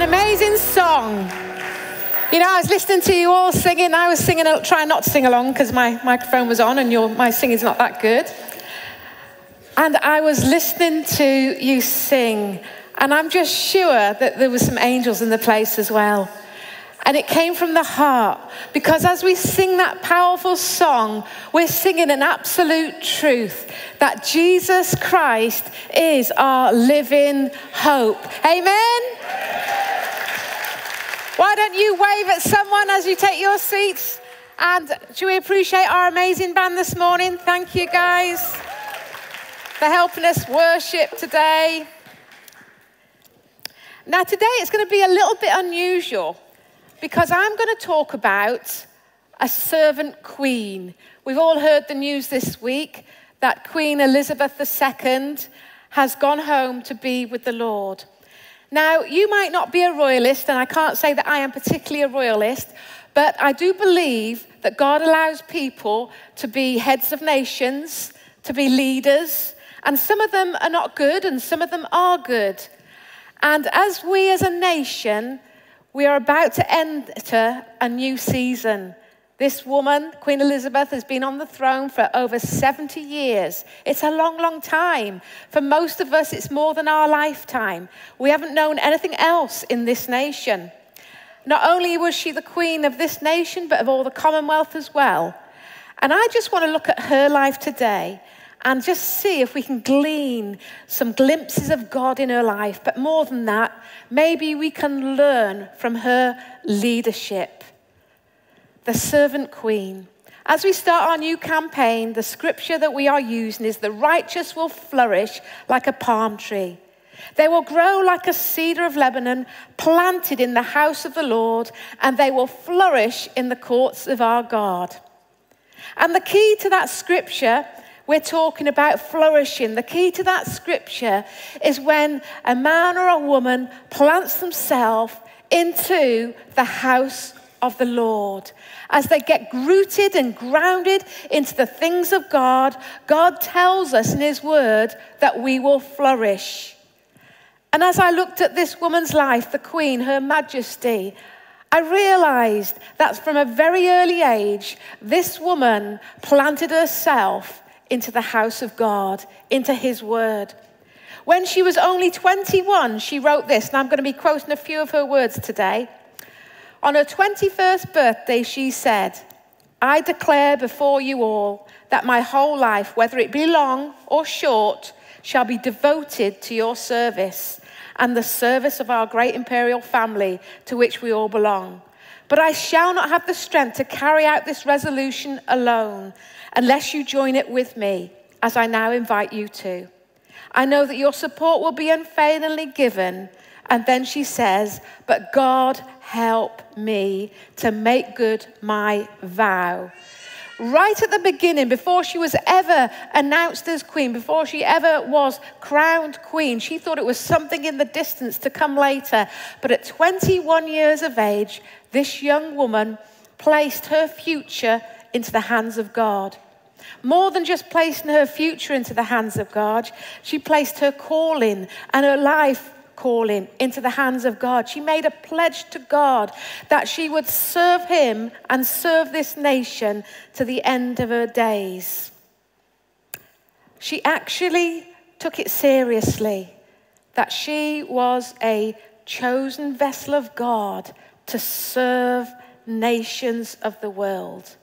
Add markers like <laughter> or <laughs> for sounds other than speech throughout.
an amazing song. You know, I was listening to you all singing. I was singing, trying not to sing along because my microphone was on and your, my singing's not that good. And I was listening to you sing, and I'm just sure that there were some angels in the place as well. And it came from the heart because as we sing that powerful song, we're singing an absolute truth that Jesus Christ is our living hope. Amen? Why don't you wave at someone as you take your seats? And do we appreciate our amazing band this morning? Thank you, guys, for helping us worship today. Now, today it's going to be a little bit unusual because I'm going to talk about a servant queen. We've all heard the news this week that Queen Elizabeth II has gone home to be with the Lord. Now, you might not be a royalist, and I can't say that I am particularly a royalist, but I do believe that God allows people to be heads of nations, to be leaders, and some of them are not good and some of them are good. And as we as a nation we are about to enter a new season. This woman, Queen Elizabeth, has been on the throne for over 70 years. It's a long, long time. For most of us, it's more than our lifetime. We haven't known anything else in this nation. Not only was she the queen of this nation, but of all the Commonwealth as well. And I just want to look at her life today and just see if we can glean some glimpses of God in her life. But more than that, maybe we can learn from her leadership. The servant queen. As we start our new campaign, the scripture that we are using is the righteous will flourish like a palm tree. They will grow like a cedar of Lebanon, planted in the house of the Lord, and they will flourish in the courts of our God. And the key to that scripture we're talking about flourishing. The key to that scripture is when a man or a woman plants themselves into the house of the Lord. As they get rooted and grounded into the things of God, God tells us in His Word that we will flourish. And as I looked at this woman's life, the Queen, Her Majesty, I realized that from a very early age, this woman planted herself into the house of God, into his word. When she was only 21, she wrote this, and I'm going to be quoting a few of her words today. On her 21st birthday, she said, I declare before you all that my whole life, whether it be long or short, shall be devoted to your service and the service of our great imperial family to which we all belong. But I shall not have the strength to carry out this resolution alone unless you join it with me, as I now invite you to. I know that your support will be unfailingly given. And then she says, But God help me to make good my vow. Right at the beginning, before she was ever announced as queen, before she ever was crowned queen, she thought it was something in the distance to come later. But at 21 years of age, this young woman placed her future into the hands of God. More than just placing her future into the hands of God, she placed her calling and her life calling into the hands of God. She made a pledge to God that she would serve him and serve this nation to the end of her days. She actually took it seriously that she was a chosen vessel of God to serve nations of the world.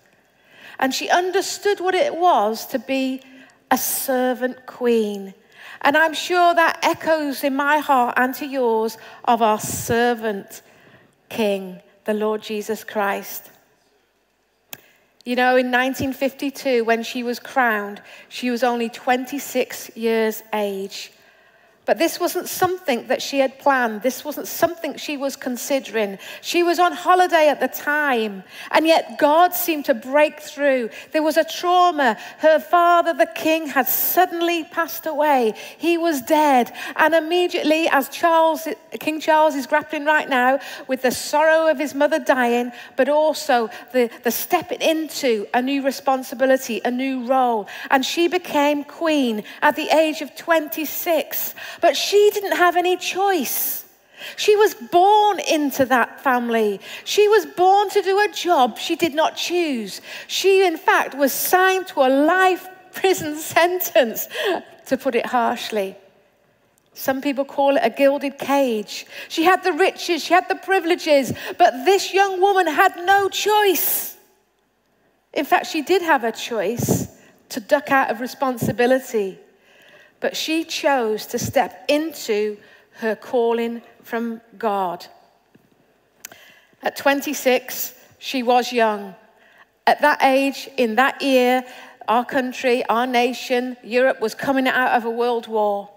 And she understood what it was to be a servant queen. And I'm sure that echoes in my heart and to yours of our servant king, the Lord Jesus Christ. You know, in 1952, when she was crowned, she was only 26 years age. But this wasn't something that she had planned. This wasn't something she was considering. She was on holiday at the time, and yet God seemed to break through. There was a trauma. Her father, the king, had suddenly passed away. He was dead. And immediately, as Charles, King Charles is grappling right now with the sorrow of his mother dying, but also the, the stepping into a new responsibility, a new role. And she became queen at the age of 26. But she didn't have any choice. She was born into that family. She was born to do a job she did not choose. She, in fact, was signed to a life prison <laughs> sentence, to put it harshly. Some people call it a gilded cage. She had the riches, she had the privileges, but this young woman had no choice. In fact, she did have a choice to duck out of responsibility, but she chose to step into her calling from God. At 26, she was young. At that age, in that year, our country, our nation, Europe was coming out of a world war.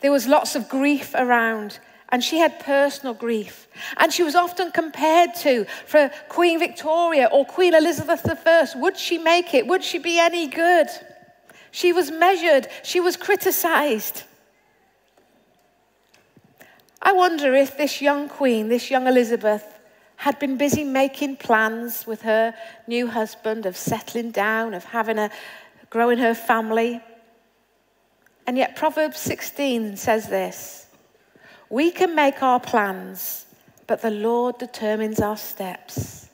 There was lots of grief around, and she had personal grief. And she was often compared to, for Queen Victoria or Queen Elizabeth I, would she make it? Would she be any good? She was measured, she was criticized. I wonder if this young queen, this young Elizabeth, had been busy making plans with her new husband of settling down, of having a growing her family. And yet Proverbs 16 says this We can make our plans, but the Lord determines our steps.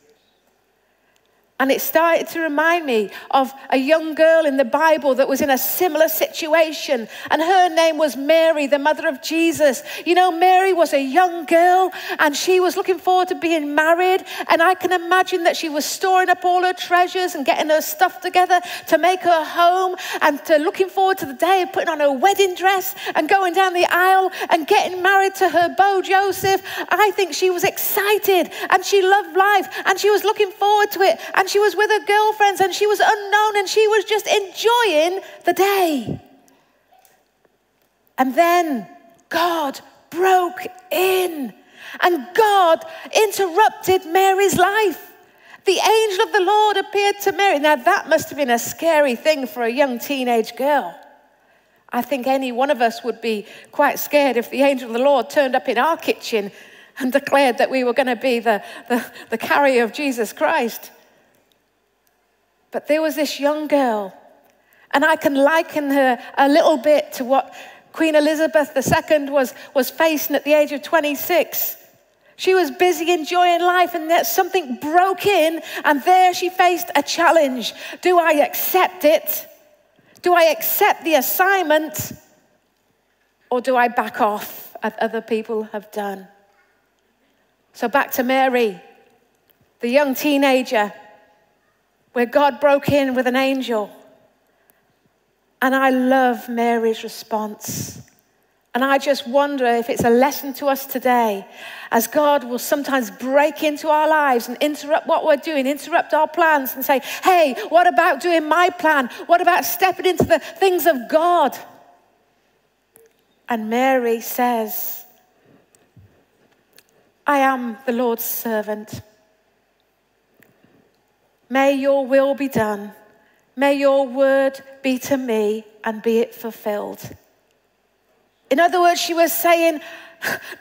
And it started to remind me of a young girl in the Bible that was in a similar situation. And her name was Mary, the mother of Jesus. You know, Mary was a young girl and she was looking forward to being married. And I can imagine that she was storing up all her treasures and getting her stuff together to make her home and to looking forward to the day of putting on her wedding dress and going down the aisle and getting married to her beau Joseph. I think she was excited and she loved life and she was looking forward to it. And she was with her girlfriends and she was unknown and she was just enjoying the day. And then God broke in and God interrupted Mary's life. The angel of the Lord appeared to Mary. Now, that must have been a scary thing for a young teenage girl. I think any one of us would be quite scared if the angel of the Lord turned up in our kitchen and declared that we were going to be the, the, the carrier of Jesus Christ. But there was this young girl, and I can liken her a little bit to what Queen Elizabeth II was, was facing at the age of 26. She was busy enjoying life, and then something broke in, and there she faced a challenge. Do I accept it? Do I accept the assignment? Or do I back off as other people have done? So back to Mary, the young teenager where God broke in with an angel. And I love Mary's response. And I just wonder if it's a lesson to us today, as God will sometimes break into our lives and interrupt what we're doing, interrupt our plans, and say, Hey, what about doing my plan? What about stepping into the things of God? And Mary says, I am the Lord's servant. May your will be done. May your word be to me and be it fulfilled. In other words, she was saying,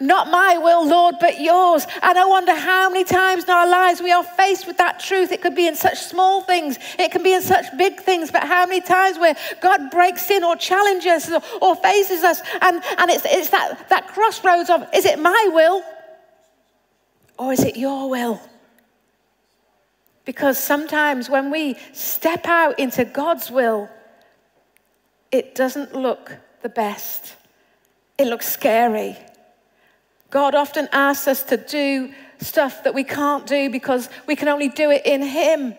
Not my will, Lord, but yours. And I wonder how many times in our lives we are faced with that truth. It could be in such small things, it can be in such big things, but how many times where God breaks in or challenges or, or faces us, and, and it's, it's that, that crossroads of is it my will or is it your will? Because sometimes when we step out into God's will, it doesn't look the best. It looks scary. God often asks us to do stuff that we can't do because we can only do it in Him.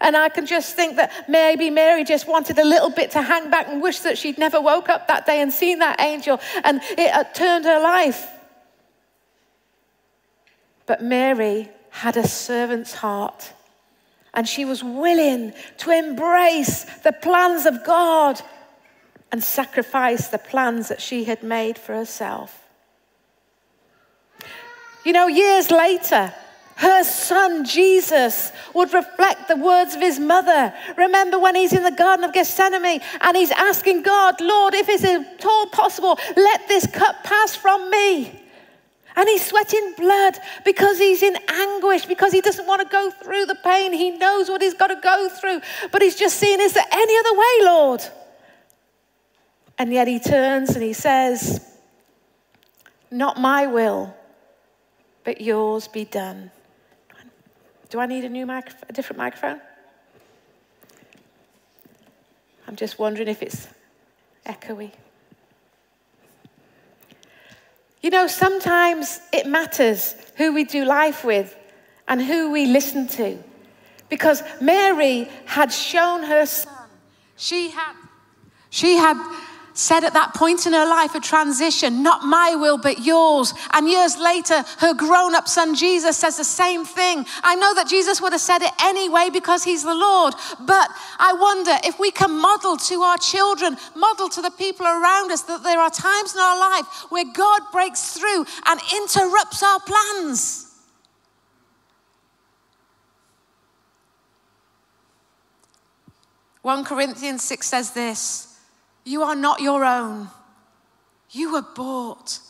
And I can just think that maybe Mary just wanted a little bit to hang back and wish that she'd never woke up that day and seen that angel and it turned her life. But Mary had a servant's heart and she was willing to embrace the plans of God and sacrifice the plans that she had made for herself. You know, years later, her son Jesus would reflect the words of his mother. Remember when he's in the Garden of Gethsemane and he's asking God, Lord, if it's at all possible, let this cup pass from me. And he's sweating blood because he's in anguish, because he doesn't want to go through the pain. He knows what he's got to go through. But he's just seeing, is there any other way, Lord? And yet he turns and he says, Not my will, but yours be done. Do I need a new mic- a different microphone? I'm just wondering if it's echoey. You know, sometimes it matters who we do life with and who we listen to. Because Mary had shown her son. She had, she had said at that point in her life, a transition, not my will, but yours. And years later, her grown up son Jesus says the same thing. I know that Jesus would have said it anyway because he's the Lord. But I wonder if we can model to our children, model to the people around us that there are times in our life where God breaks through and interrupts our plans. 1 Corinthians 6 says this You are not your own, you were bought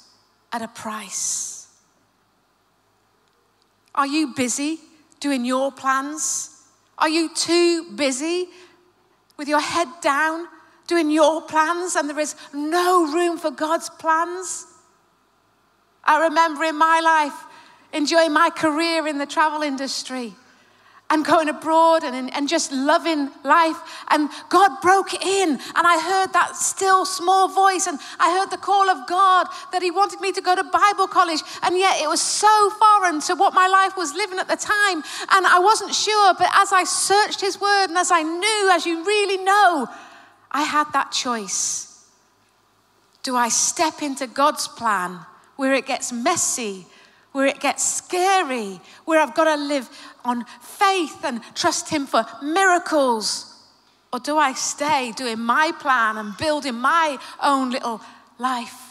at a price. Are you busy doing your plans? Are you too busy with your head down doing your plans and there is no room for God's plans? I remember in my life enjoying my career in the travel industry and going abroad and, and just loving life. And God broke in, and I heard that still small voice, and I heard the call of God that He wanted me to go to Bible college. And yet it was so foreign to what my life was living at the time, and I wasn't sure. But as I searched His Word, and as I knew, as you really know, I had that choice. Do I step into God's plan where it gets messy? where it gets scary, where I've got to live on faith and trust Him for miracles? Or do I stay doing my plan and building my own little life?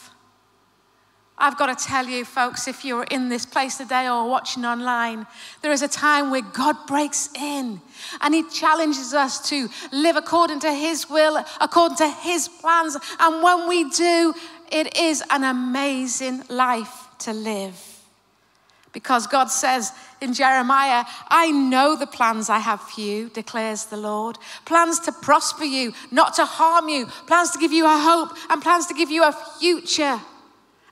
I've got to tell you, folks, if you're in this place today or watching online, there is a time where God breaks in and He challenges us to live according to His will, according to His plans. And when we do, it is an amazing life to live. Because God says in Jeremiah, I know the plans I have for you, declares the Lord. Plans to prosper you, not to harm you, plans to give you a hope, and plans to give you a future.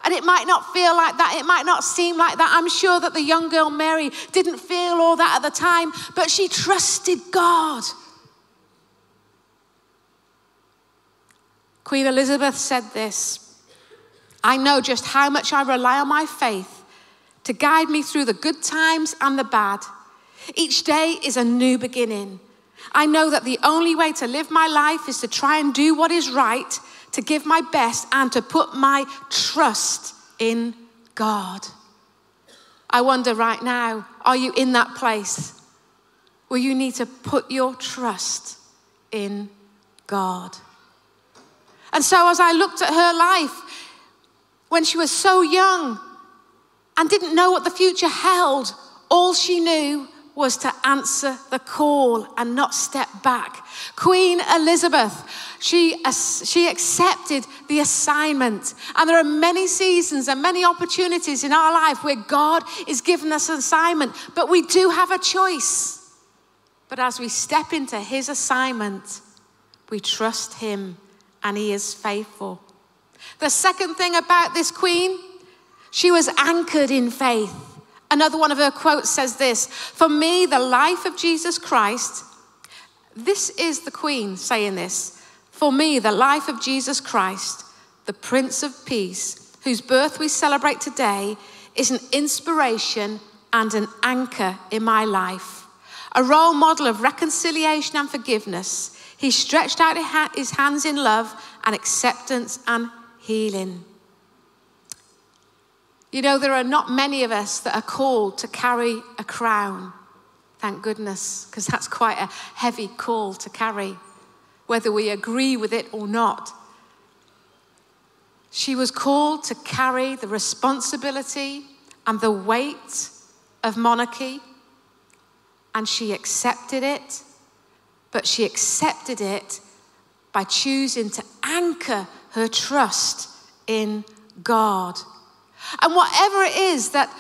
And it might not feel like that, it might not seem like that. I'm sure that the young girl Mary didn't feel all that at the time, but she trusted God. Queen Elizabeth said this I know just how much I rely on my faith to guide me through the good times and the bad. Each day is a new beginning. I know that the only way to live my life is to try and do what is right, to give my best, and to put my trust in God. I wonder right now are you in that place where you need to put your trust in God? And so, as I looked at her life when she was so young, and didn't know what the future held. All she knew was to answer the call and not step back. Queen Elizabeth, she, she accepted the assignment. And there are many seasons and many opportunities in our life where God is giving us an assignment, but we do have a choice. But as we step into His assignment, we trust Him and He is faithful. The second thing about this queen, she was anchored in faith. Another one of her quotes says this For me, the life of Jesus Christ, this is the Queen saying this. For me, the life of Jesus Christ, the Prince of Peace, whose birth we celebrate today, is an inspiration and an anchor in my life. A role model of reconciliation and forgiveness. He stretched out his hands in love and acceptance and healing. You know, there are not many of us that are called to carry a crown. Thank goodness, because that's quite a heavy call to carry, whether we agree with it or not. She was called to carry the responsibility and the weight of monarchy, and she accepted it, but she accepted it by choosing to anchor her trust in God. And whatever it is that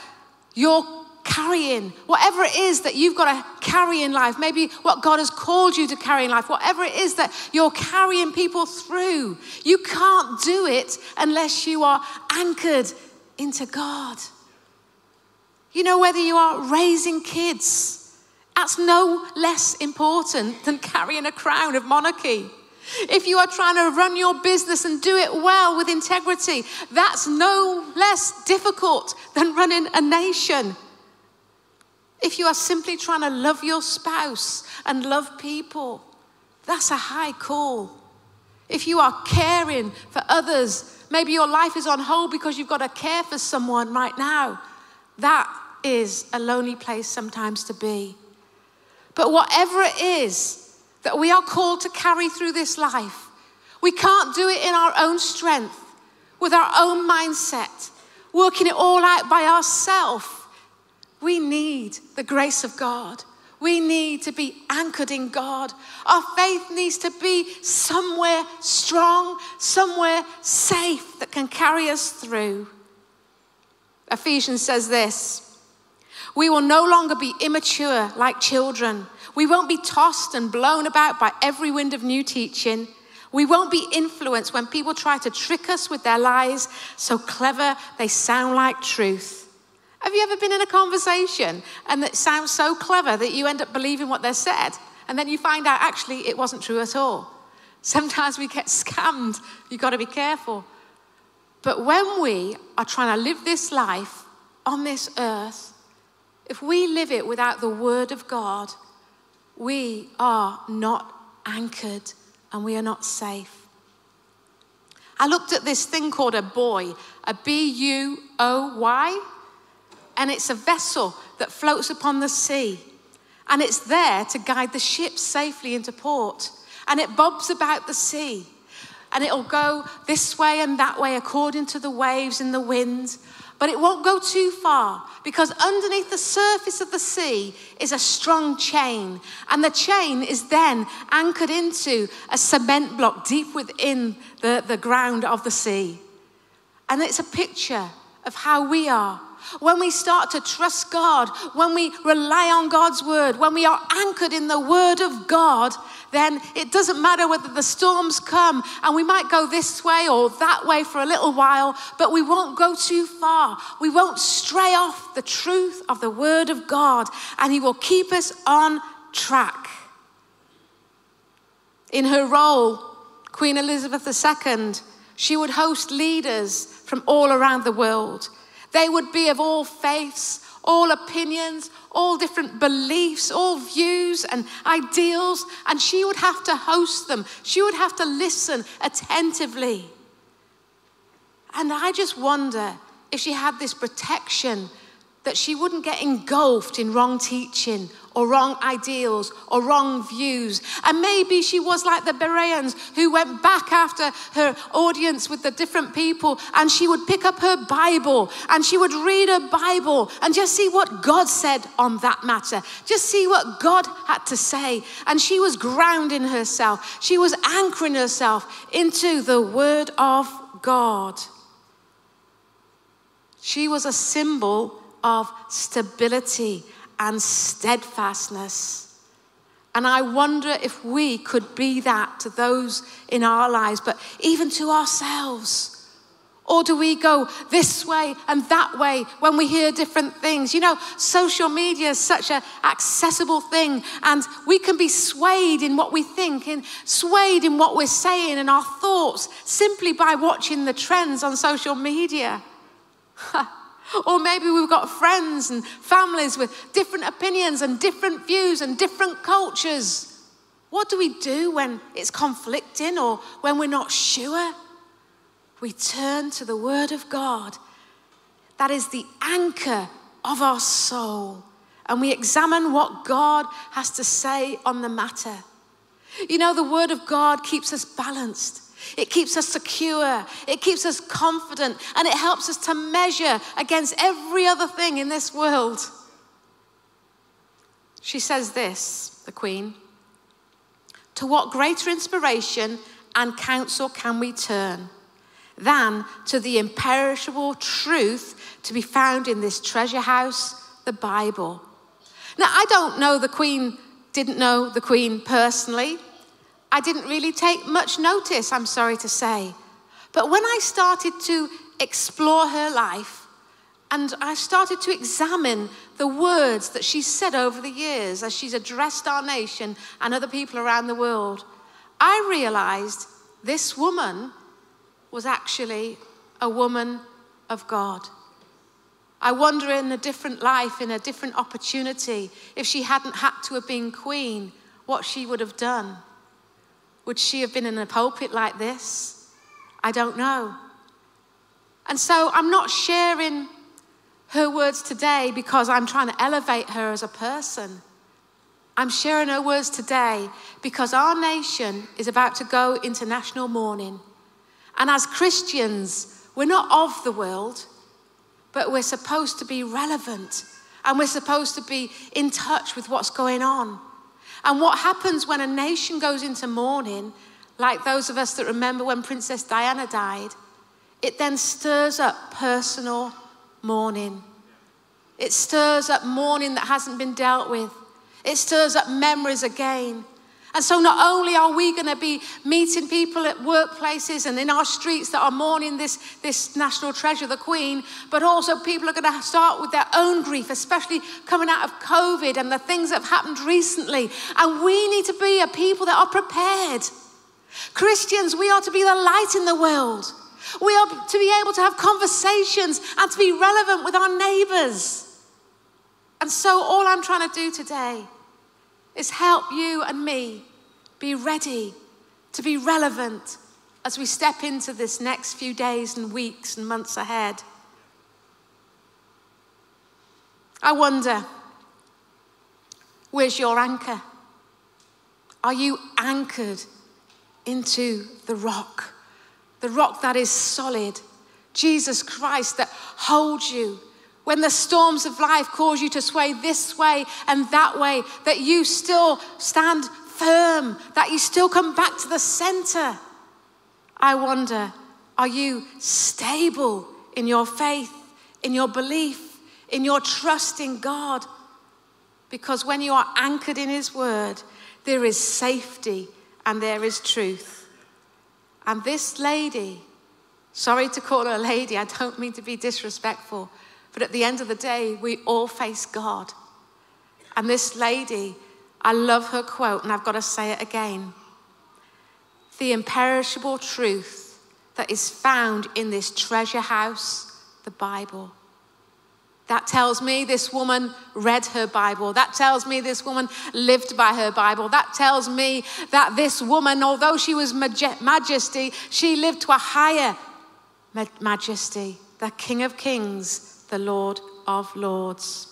you're carrying, whatever it is that you've got to carry in life, maybe what God has called you to carry in life, whatever it is that you're carrying people through, you can't do it unless you are anchored into God. You know, whether you are raising kids, that's no less important than carrying a crown of monarchy. If you are trying to run your business and do it well with integrity, that's no less difficult than running a nation. If you are simply trying to love your spouse and love people, that's a high call. If you are caring for others, maybe your life is on hold because you've got to care for someone right now, that is a lonely place sometimes to be. But whatever it is that we are called to carry through this life, we can't do it in our own strength, with our own mindset, working it all out by ourselves. We need the grace of God. We need to be anchored in God. Our faith needs to be somewhere strong, somewhere safe that can carry us through. Ephesians says this We will no longer be immature like children. We won't be tossed and blown about by every wind of new teaching. We won't be influenced when people try to trick us with their lies so clever they sound like truth. Have you ever been in a conversation and it sounds so clever that you end up believing what they're said and then you find out actually it wasn't true at all? Sometimes we get scammed. You've got to be careful. But when we are trying to live this life on this earth, if we live it without the Word of God, we are not anchored and we are not safe. I looked at this thing called a buoy, a B U O Y and it's a vessel that floats upon the sea. And it's there to guide the ship safely into port. And it bobs about the sea. And it'll go this way and that way according to the waves and the wind. But it won't go too far because underneath the surface of the sea is a strong chain. And the chain is then anchored into a cement block deep within the, the ground of the sea. And it's a picture of how we are when we start to trust God, when we rely on God's word, when we are anchored in the word of God, then it doesn't matter whether the storms come and we might go this way or that way for a little while, but we won't go too far. We won't stray off the truth of the word of God, and He will keep us on track. In her role, Queen Elizabeth II, she would host leaders from all around the world. They would be of all faiths, all opinions, all different beliefs, all views and ideals, and she would have to host them. She would have to listen attentively. And I just wonder if she had this protection that she wouldn't get engulfed in wrong teaching or wrong ideals or wrong views. And maybe she was like the Bereans who went back after her audience with the different people and she would pick up her Bible and she would read her Bible and just see what God said on that matter. Just see what God had to say. And she was grounding herself, she was anchoring herself into the Word of God. She was a symbol of stability and steadfastness. And I wonder if we could be that to those in our lives, but even to ourselves. Or do we go this way and that way when we hear different things? You know, social media is such an accessible thing, and we can be swayed in what we think and swayed in what we're saying and our thoughts simply by watching the trends on social media. <laughs> Or maybe we've got friends and families with different opinions and different views and different cultures. What do we do when it's conflicting or when we're not sure? We turn to the Word of God. That is the anchor of our soul. And we examine what God has to say on the matter. You know, the Word of God keeps us balanced. It keeps us secure. It keeps us confident. And it helps us to measure against every other thing in this world. She says this, the Queen To what greater inspiration and counsel can we turn than to the imperishable truth to be found in this treasure house, the Bible? Now, I don't know the Queen, didn't know the Queen personally. I didn't really take much notice, I'm sorry to say. But when I started to explore her life, And I started to examine the words that she said over the years as she's addressed our nation and other people around the world. I realized this woman was actually a woman of God. I wonder in a different life, in a different opportunity, if she hadn't had to have been queen, what she would have done. Would she have been in a pulpit like this? I don't know. And so I'm not sharing her words today because I'm trying to elevate her as a person. I'm sharing her words today because our nation is about to go into national mourning. And as Christians, we're not of the world, but we're supposed to be relevant and we're supposed to be in touch with what's going on. And what happens when a nation goes into mourning, like those of us that remember when Princess Diana died, it then stirs up personal mourning. It stirs up mourning that hasn't been dealt with. It stirs up memories again. And so, not only are we going to be meeting people at workplaces and in our streets that are mourning this, this national treasure, the Queen, but also people are going to start with their own grief, especially coming out of COVID and the things that have happened recently. And we need to be a people that are prepared. Christians, we are to be the light in the world. We are to be able to have conversations and to be relevant with our neighbors. And so, all I'm trying to do today is help you and me be ready to be relevant as we step into this next few days and weeks and months ahead. I wonder, where's your anchor? Are you anchored into the rock? The rock that is solid, Jesus Christ, that holds you when the storms of life cause you to sway this way and that way, that you still stand firm, that you still come back to the center. I wonder, are you stable in your faith, in your belief, in your trust in God? Because when you are anchored in His Word, there is safety and there is truth. And this lady, sorry to call her a lady, I don't mean to be disrespectful but at the end of the day, we all face God. And this lady, I love her quote, and I've got to say it again. The imperishable truth that is found in this treasure house, the Bible. That tells me this woman read her Bible. That tells me this woman lived by her Bible. That tells me that this woman, although she was majesty, she lived to a higher majesty, the King of Kings the Lord of Lords.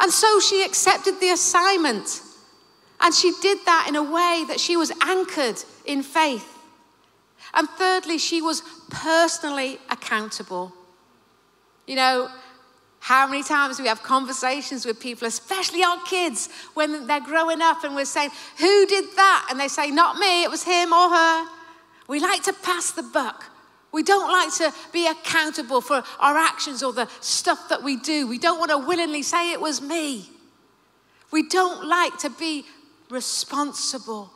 And so she accepted the assignment. And she did that in a way that she was anchored in faith. And thirdly, she was personally accountable. You know, how many times we have conversations with people, especially our kids, when they're growing up and we're saying, Who did that? And they say, Not me, it was him or her. We like to pass the buck. We don't like to be accountable for our actions or the stuff that we do. We don't want to willingly say it was me. We don't like to be responsible.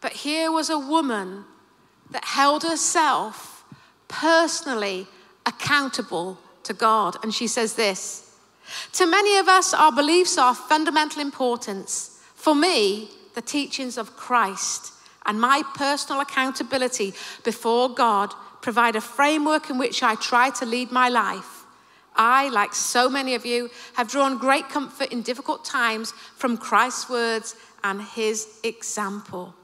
But here was a woman that held herself personally accountable to God. And she says this To many of us, our beliefs are of fundamental importance. For me, the teachings of Christ and my personal accountability before God provide a framework in which I try to lead my life. I, like so many of you, have drawn great comfort in difficult times from Christ's words and his example.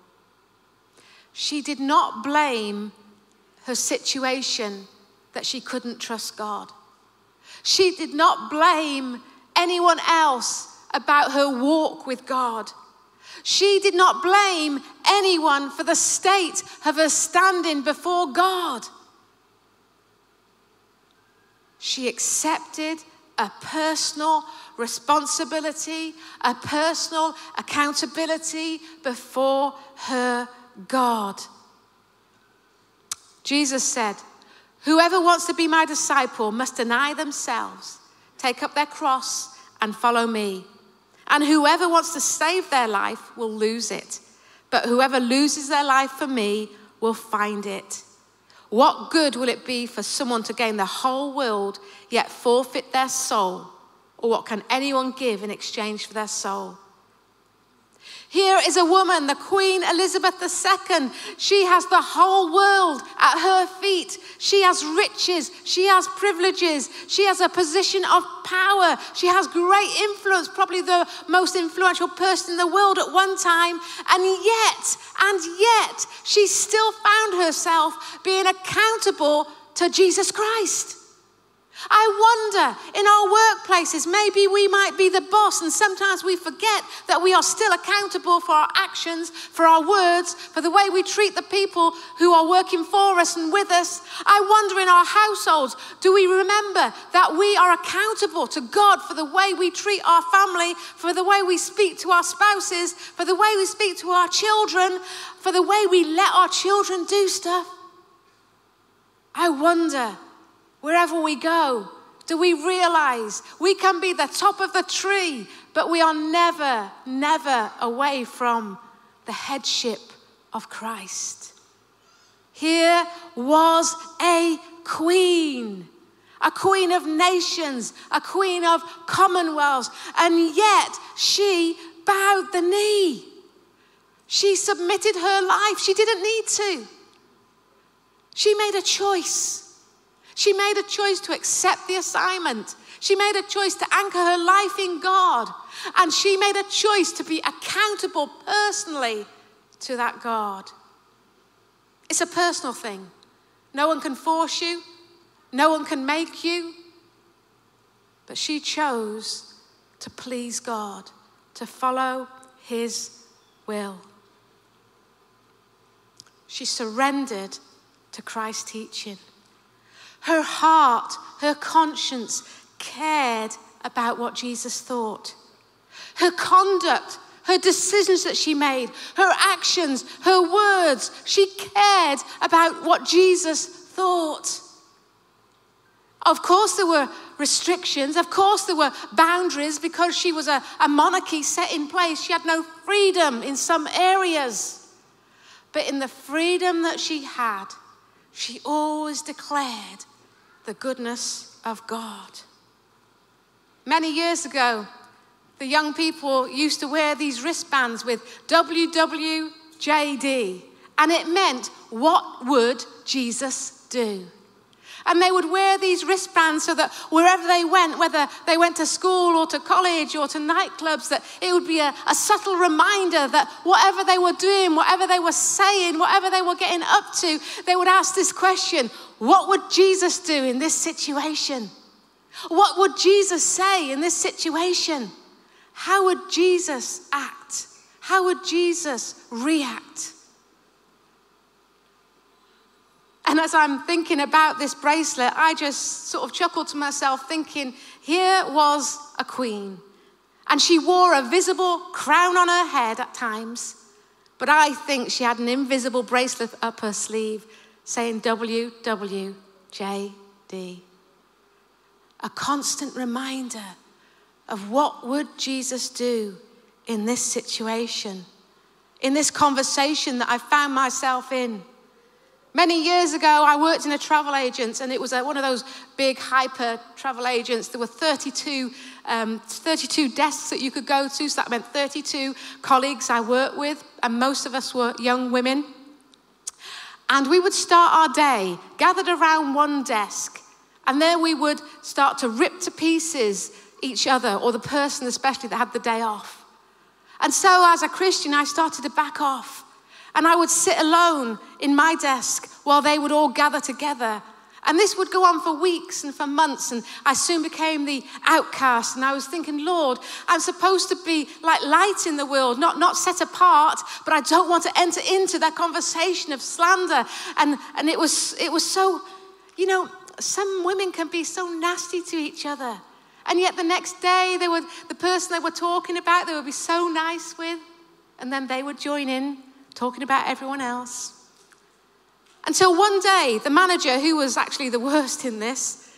She did not blame her situation that she couldn't trust God. She did not blame anyone else about her walk with God. She did not blame anyone for the state of her standing before God. She accepted a personal responsibility, a personal accountability before her God. Jesus said, Whoever wants to be my disciple must deny themselves, take up their cross, and follow me. And whoever wants to save their life will lose it. But whoever loses their life for me will find it. What good will it be for someone to gain the whole world yet forfeit their soul? Or what can anyone give in exchange for their soul? Here is a woman, the Queen Elizabeth II. She has the whole world at her feet. She has riches. She has privileges. She has a position of power. She has great influence, probably the most influential person in the world at one time. And yet, and yet, she still found herself being accountable to Jesus Christ. I wonder in our workplaces, maybe we might be the boss, and sometimes we forget that we are still accountable for our actions, for our words, for the way we treat the people who are working for us and with us. I wonder in our households, do we remember that we are accountable to God for the way we treat our family, for the way we speak to our spouses, for the way we speak to our children, for the way we let our children do stuff? I wonder Wherever we go, do we realize we can be the top of the tree, but we are never, never away from the headship of Christ? Here was a queen, a queen of nations, a queen of commonwealths, and yet she bowed the knee. She submitted her life. She didn't need to. She made a choice. She made a choice to accept the assignment. She made a choice to anchor her life in God. And she made a choice to be accountable personally to that God. It's a personal thing. No one can force you, no one can make you. But she chose to please God, to follow His will. She surrendered to Christ's teaching. Her heart, her conscience cared about what Jesus thought. Her conduct, her decisions that she made, her actions, her words, she cared about what Jesus thought. Of course, there were restrictions. Of course, there were boundaries because she was a, a monarchy set in place. She had no freedom in some areas. But in the freedom that she had, she always declared the goodness of God. Many years ago, the young people used to wear these wristbands with WWJD, and it meant, What would Jesus do? And they would wear these wristbands so that wherever they went, whether they went to school or to college or to nightclubs, that it would be a, a subtle reminder that whatever they were doing, whatever they were saying, whatever they were getting up to, they would ask this question What would Jesus do in this situation? What would Jesus say in this situation? How would Jesus act? How would Jesus react? And as I'm thinking about this bracelet, I just sort of chuckled to myself, thinking, here was a queen. And she wore a visible crown on her head at times, but I think she had an invisible bracelet up her sleeve saying WWJD. A constant reminder of what would Jesus do in this situation, in this conversation that I found myself in. Many years ago, I worked in a travel agent, and it was a, one of those big hyper travel agents. There were 32, um, 32 desks that you could go to, so that meant 32 colleagues I worked with, and most of us were young women. And we would start our day gathered around one desk, and there we would start to rip to pieces each other, or the person especially that had the day off. And so, as a Christian, I started to back off. And I would sit alone in my desk while they would all gather together. And this would go on for weeks and for months. And I soon became the outcast. And I was thinking, Lord, I'm supposed to be like light in the world, not, not set apart, but I don't want to enter into that conversation of slander. And, and it, was, it was so, you know, some women can be so nasty to each other. And yet the next day, they would, the person they were talking about, they would be so nice with. And then they would join in talking about everyone else. Until one day, the manager, who was actually the worst in this,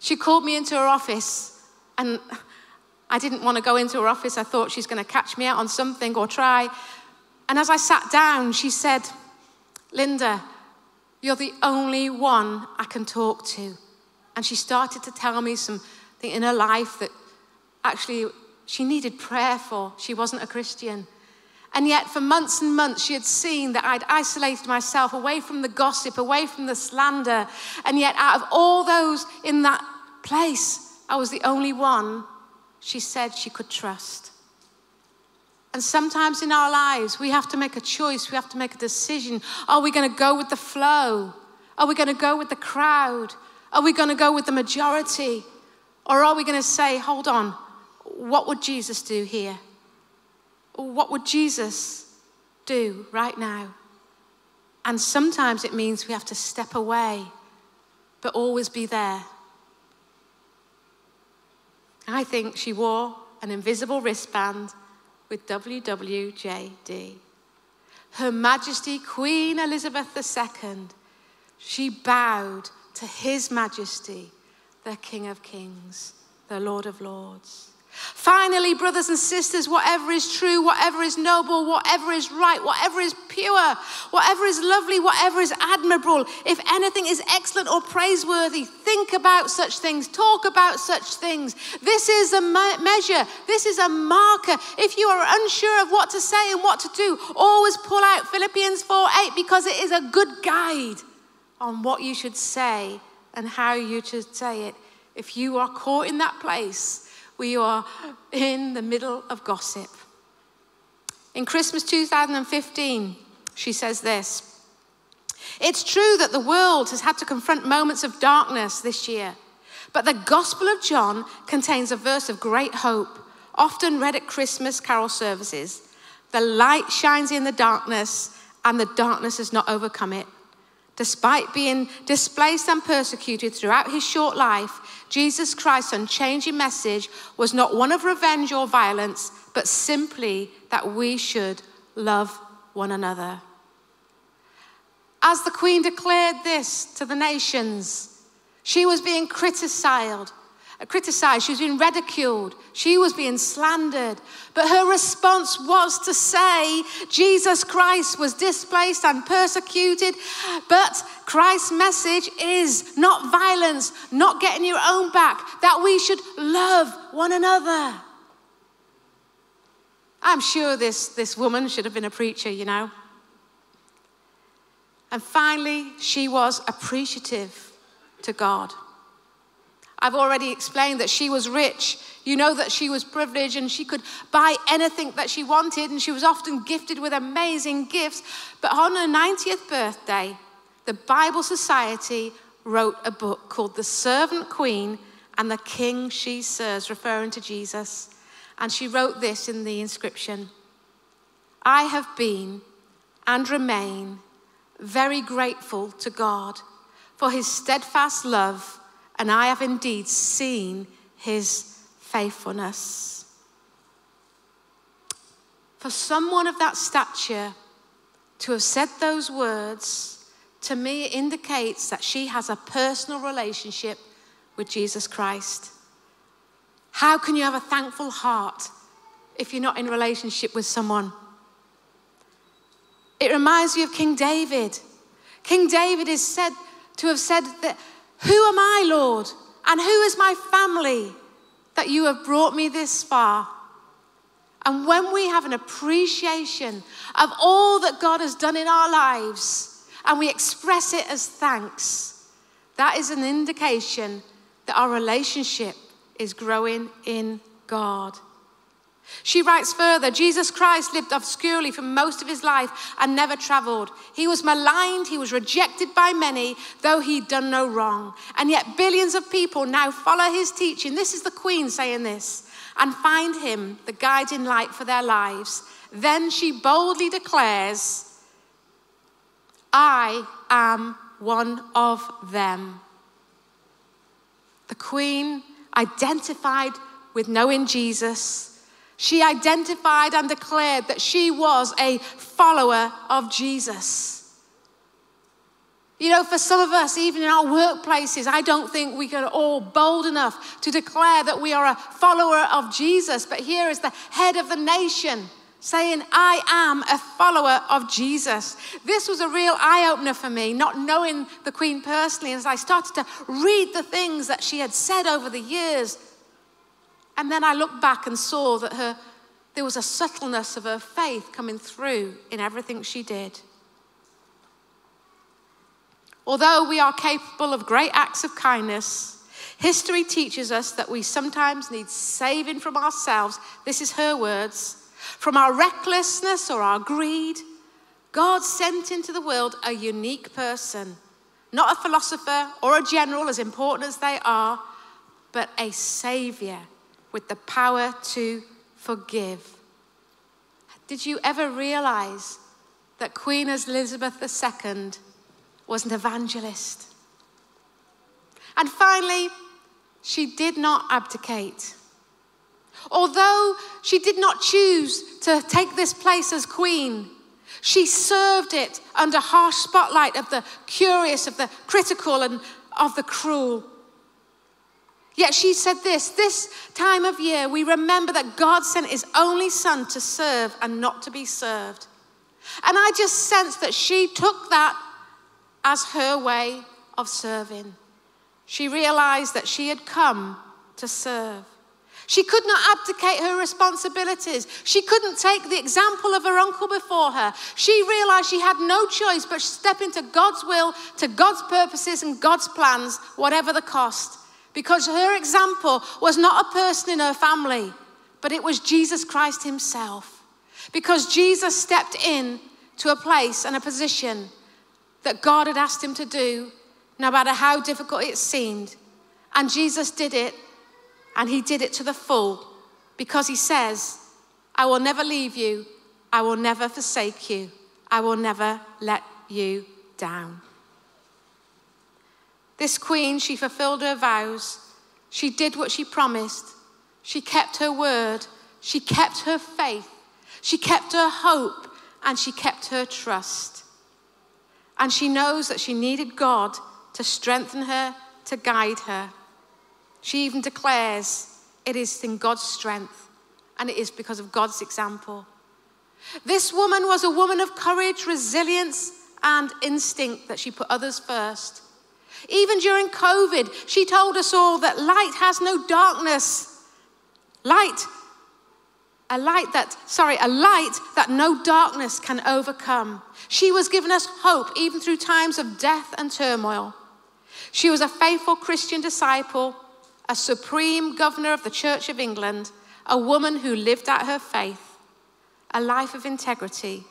she called me into her office, and I didn't want to go into her office. I thought she's going to catch me out on something or try. And as I sat down, she said, Linda, You're the only one I can talk to. And she started to tell me something in her life that actually she needed prayer for. She wasn't a Christian. And yet, for months and months, she had seen that I'd isolated myself away from the gossip, away from the slander. And yet, out of all those in that place, I was the only one she said she could trust. And sometimes in our lives, we have to make a choice, we have to make a decision. Are we going to go with the flow? Are we going to go with the crowd? Are we going to go with the majority? Or are we going to say, hold on, what would Jesus do here? What would Jesus do right now? And sometimes it means we have to step away, but always be there. I think she wore an invisible wristband with WWJD. Her Majesty Queen Elizabeth II, she bowed to His Majesty, the King of Kings, the Lord of Lords. Finally, brothers and sisters, whatever is true, whatever is noble, whatever is right, whatever is pure, whatever is lovely, whatever is admirable, if anything is excellent or praiseworthy, think about such things, talk about such things. This is a measure, this is a marker. If you are unsure of what to say and what to do, always pull out Philippians 4 8 because it is a good guide on what you should say and how you should say it. If you are caught in that place, we are in the middle of gossip. In Christmas 2015, she says this It's true that the world has had to confront moments of darkness this year, but the Gospel of John contains a verse of great hope, often read at Christmas carol services. The light shines in the darkness, and the darkness has not overcome it. Despite being displaced and persecuted throughout his short life, Jesus Christ's unchanging message was not one of revenge or violence, but simply that we should love one another. As the Queen declared this to the nations, she was being criticized criticized, she was being ridiculed, she was being slandered. But her response was to say Jesus Christ was displaced and persecuted, but Christ's message is not violence, not getting your own back, that we should love one another. I'm sure this, this woman should have been a preacher, you know. And finally, she was appreciative to God. I've already explained that she was rich. You know that she was privileged and she could buy anything that she wanted, and she was often gifted with amazing gifts. But on her 90th birthday, the Bible Society wrote a book called The Servant Queen and the King She Serves, referring to Jesus. And she wrote this in the inscription I have been and remain very grateful to God for his steadfast love and I have indeed seen his faithfulness. For someone of that stature to have said those words, to me, indicates that she has a personal relationship with Jesus Christ. How can you have a thankful heart if you're not in relationship with someone? It reminds me of King David. King David is said to have said that who am I, Lord? And who is my family that you have brought me this far? And when we have an appreciation of all that God has done in our lives and we express it as thanks, that is an indication that our relationship is growing in God. She writes further Jesus Christ lived obscurely for most of his life and never traveled. He was maligned, he was rejected by many, though he'd done no wrong. And yet, billions of people now follow his teaching. This is the Queen saying this and find him the guiding light for their lives. Then she boldly declares, I am one of them. The Queen identified with knowing Jesus she identified and declared that she was a follower of Jesus. You know, for some of us, even in our workplaces, I don't think we are all bold enough to declare that we are a follower of Jesus. But here is the head of the nation saying, I am a follower of Jesus. This was a real eye opener for me, not knowing the Queen personally, as I started to read the things that she had said over the years. And then I looked back and saw that her, there was a subtleness of her faith coming through in everything she did. Although we are capable of great acts of kindness, history teaches us that we sometimes need saving from ourselves. This is her words from our recklessness or our greed. God sent into the world a unique person, not a philosopher or a general, as important as they are, but a savior with the power to forgive. Did you ever realize that Queen Elizabeth II was an evangelist? And finally, she did not abdicate. Although she did not choose to take this place as queen, she served it under harsh spotlight of the curious, of the critical, and of the cruel. Yet she said this this time of year, we remember that God sent his only son to serve and not to be served. And I just sensed that she took that as her way of serving. She realized that she had come to serve. She could not abdicate her responsibilities. She couldn't take the example of her uncle before her. She realized she had no choice but to step into God's will, to God's purposes and God's plans, whatever the cost. Because her example was not a person in her family, but it was Jesus Christ himself. Because Jesus stepped in to a place and a position that God had asked him to do, no matter how difficult it seemed. And Jesus did it and he did it to the full because he says, I will never leave you, I will never forsake you, I will never let you down. This queen, she fulfilled her vows, she did what she promised, she kept her word, she kept her faith, she kept her hope, and she kept her trust. And she knows that she needed God to strengthen her, to guide her. She even declares it is in God's strength and it is because of God's example. This woman was a woman of courage, resilience, and instinct that she put others first. Even during COVID, she told us all that light has no darkness. Light, a light that, sorry, a light that no darkness can overcome. She was giving us hope even through times of death and turmoil. She was a faithful Christian disciple a supreme governor of the Church of England, a woman who lived out her faith, a life of integrity,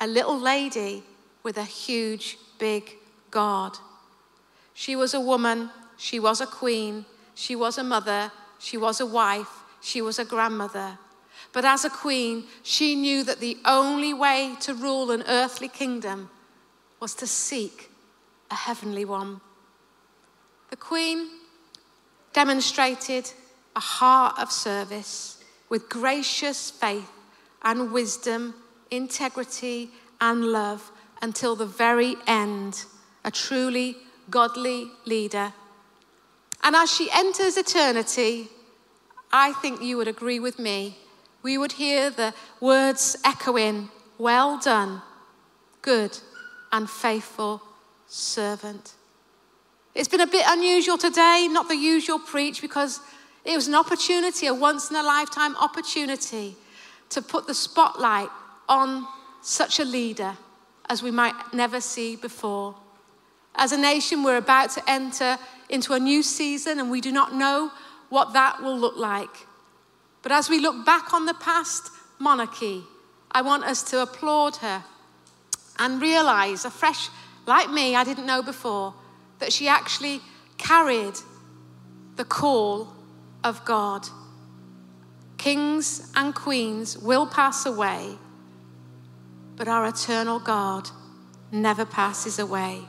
a little lady with a huge, big God. She was a woman, she was a queen, she was a mother, she was a wife, she was a grandmother. But as a queen, she knew that the only way to rule an earthly kingdom was to seek a heavenly one. The queen demonstrated a heart of service with gracious faith and wisdom, integrity and love until the very end, a truly godly leader. And as she enters eternity, I think you would agree with me. We would hear the words echoing, Well done, good and faithful servant. It's been a bit unusual today, not the usual preach, because it was an opportunity, a once in a lifetime opportunity, to put the spotlight on such a leader as we might never see before. As a nation, we're about to enter into a new season, and we do not know what that will look like. But as we look back on the past monarchy, I want us to applaud her and realize afresh, like me, I didn't know before, that she actually carried the call of God. Kings and queens will pass away, but our eternal God never passes away.